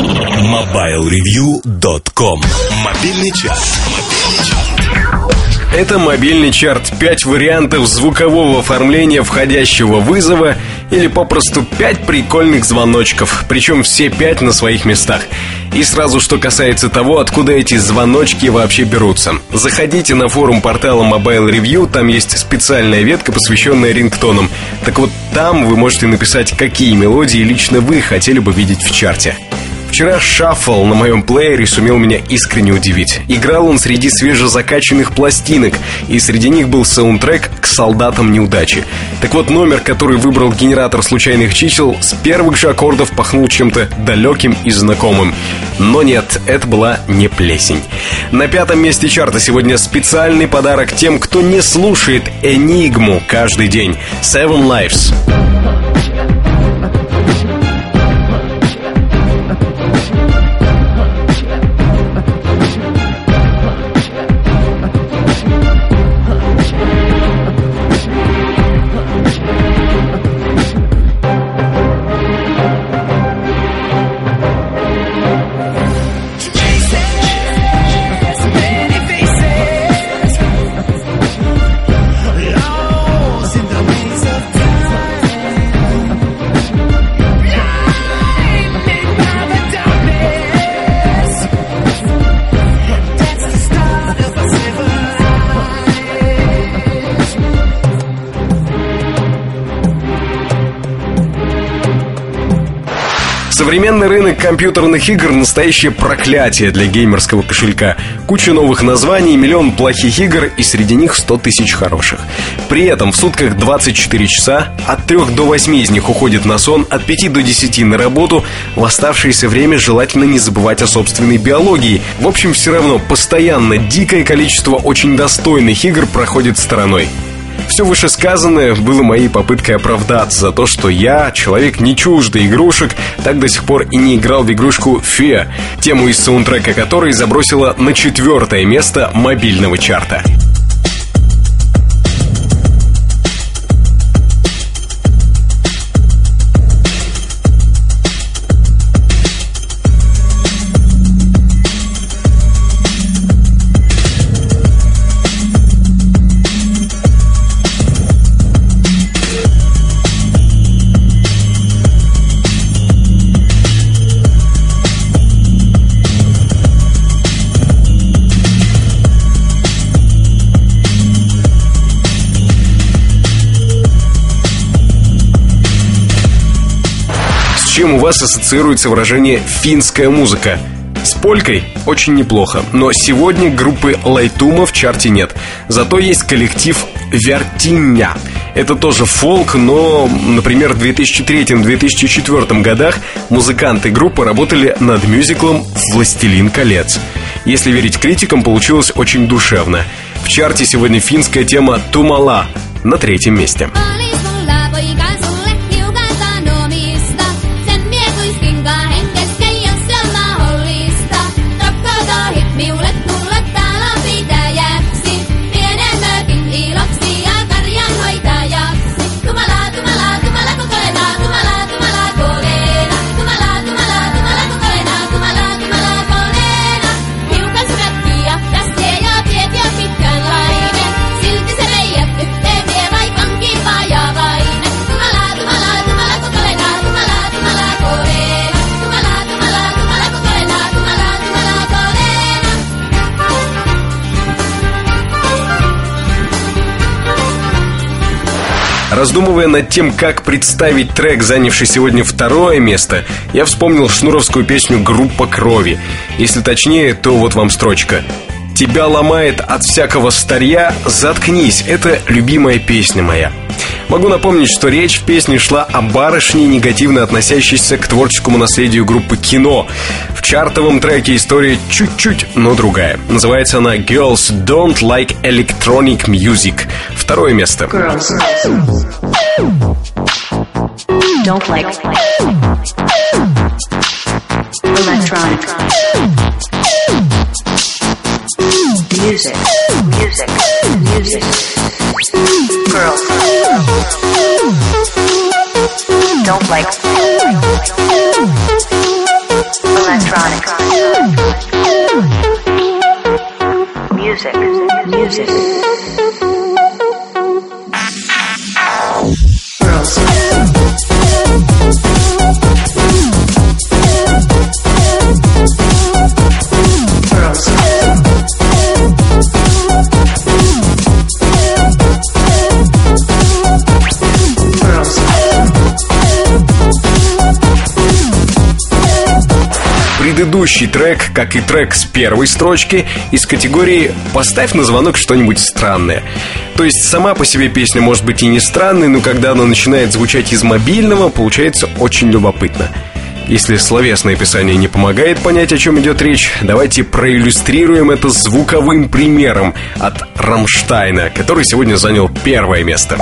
MobileReview.com Мобильный час. Это мобильный чарт. Пять вариантов звукового оформления входящего вызова или попросту пять прикольных звоночков. Причем все пять на своих местах. И сразу, что касается того, откуда эти звоночки вообще берутся. Заходите на форум портала Mobile Review, там есть специальная ветка, посвященная рингтонам. Так вот, там вы можете написать, какие мелодии лично вы хотели бы видеть в чарте. Вчера шаффл на моем плеере сумел меня искренне удивить. Играл он среди свежезакачанных пластинок, и среди них был саундтрек к «Солдатам неудачи». Так вот, номер, который выбрал генератор случайных чисел, с первых же аккордов пахнул чем-то далеким и знакомым. Но нет, это была не плесень. На пятом месте чарта сегодня специальный подарок тем, кто не слушает «Энигму» каждый день. Seven Lives. Современный рынок компьютерных игр – настоящее проклятие для геймерского кошелька. Куча новых названий, миллион плохих игр и среди них 100 тысяч хороших. При этом в сутках 24 часа, от 3 до 8 из них уходит на сон, от 5 до 10 на работу. В оставшееся время желательно не забывать о собственной биологии. В общем, все равно постоянно дикое количество очень достойных игр проходит стороной. Все вышесказанное было моей попыткой оправдаться за то, что я, человек не чуждый игрушек, так до сих пор и не играл в игрушку Fear, тему из саундтрека которой забросила на четвертое место мобильного чарта. Чем у вас ассоциируется выражение «финская музыка»? С полькой очень неплохо, но сегодня группы Лайтума в чарте нет. Зато есть коллектив Вертиня. Это тоже фолк, но, например, в 2003-2004 годах музыканты группы работали над мюзиклом «Властелин колец». Если верить критикам, получилось очень душевно. В чарте сегодня финская тема «Тумала» на третьем месте. Раздумывая над тем, как представить трек, занявший сегодня второе место, я вспомнил шнуровскую песню «Группа крови». Если точнее, то вот вам строчка. «Тебя ломает от всякого старья, заткнись» — это любимая песня моя. Могу напомнить, что речь в песне шла о барышне, негативно относящейся к творческому наследию группы «Кино». В чартовом треке история чуть-чуть, но другая. Называется она «Girls Don't Like Electronic Music». Второе место. Girls don't like electronic music. Music. Music. Girls don't like electronic Music. Music. Предыдущий трек, как и трек с первой строчки, из категории «Поставь на звонок что-нибудь странное». То есть сама по себе песня может быть и не странной, но когда она начинает звучать из мобильного, получается очень любопытно. Если словесное описание не помогает понять, о чем идет речь, давайте проиллюстрируем это звуковым примером от Рамштайна, который сегодня занял первое место.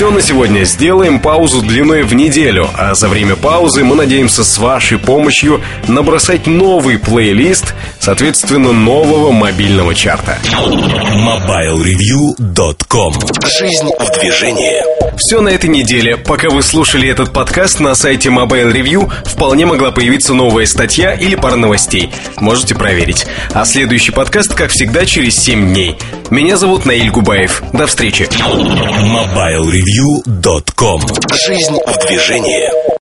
Все на сегодня. Сделаем паузу длиной в неделю, а за время паузы мы надеемся с вашей помощью набросать новый плейлист, соответственно, нового мобильного чарта. MobileReview.com Жизнь в движении. Все на этой неделе. Пока вы слушали этот подкаст на сайте Mobile Review, вполне могла появиться новая статья или пара новостей. Можете проверить. А следующий подкаст, как всегда, через 7 дней. Меня зовут Наиль Губаев. До встречи. MobileReview.com Жизнь в движении.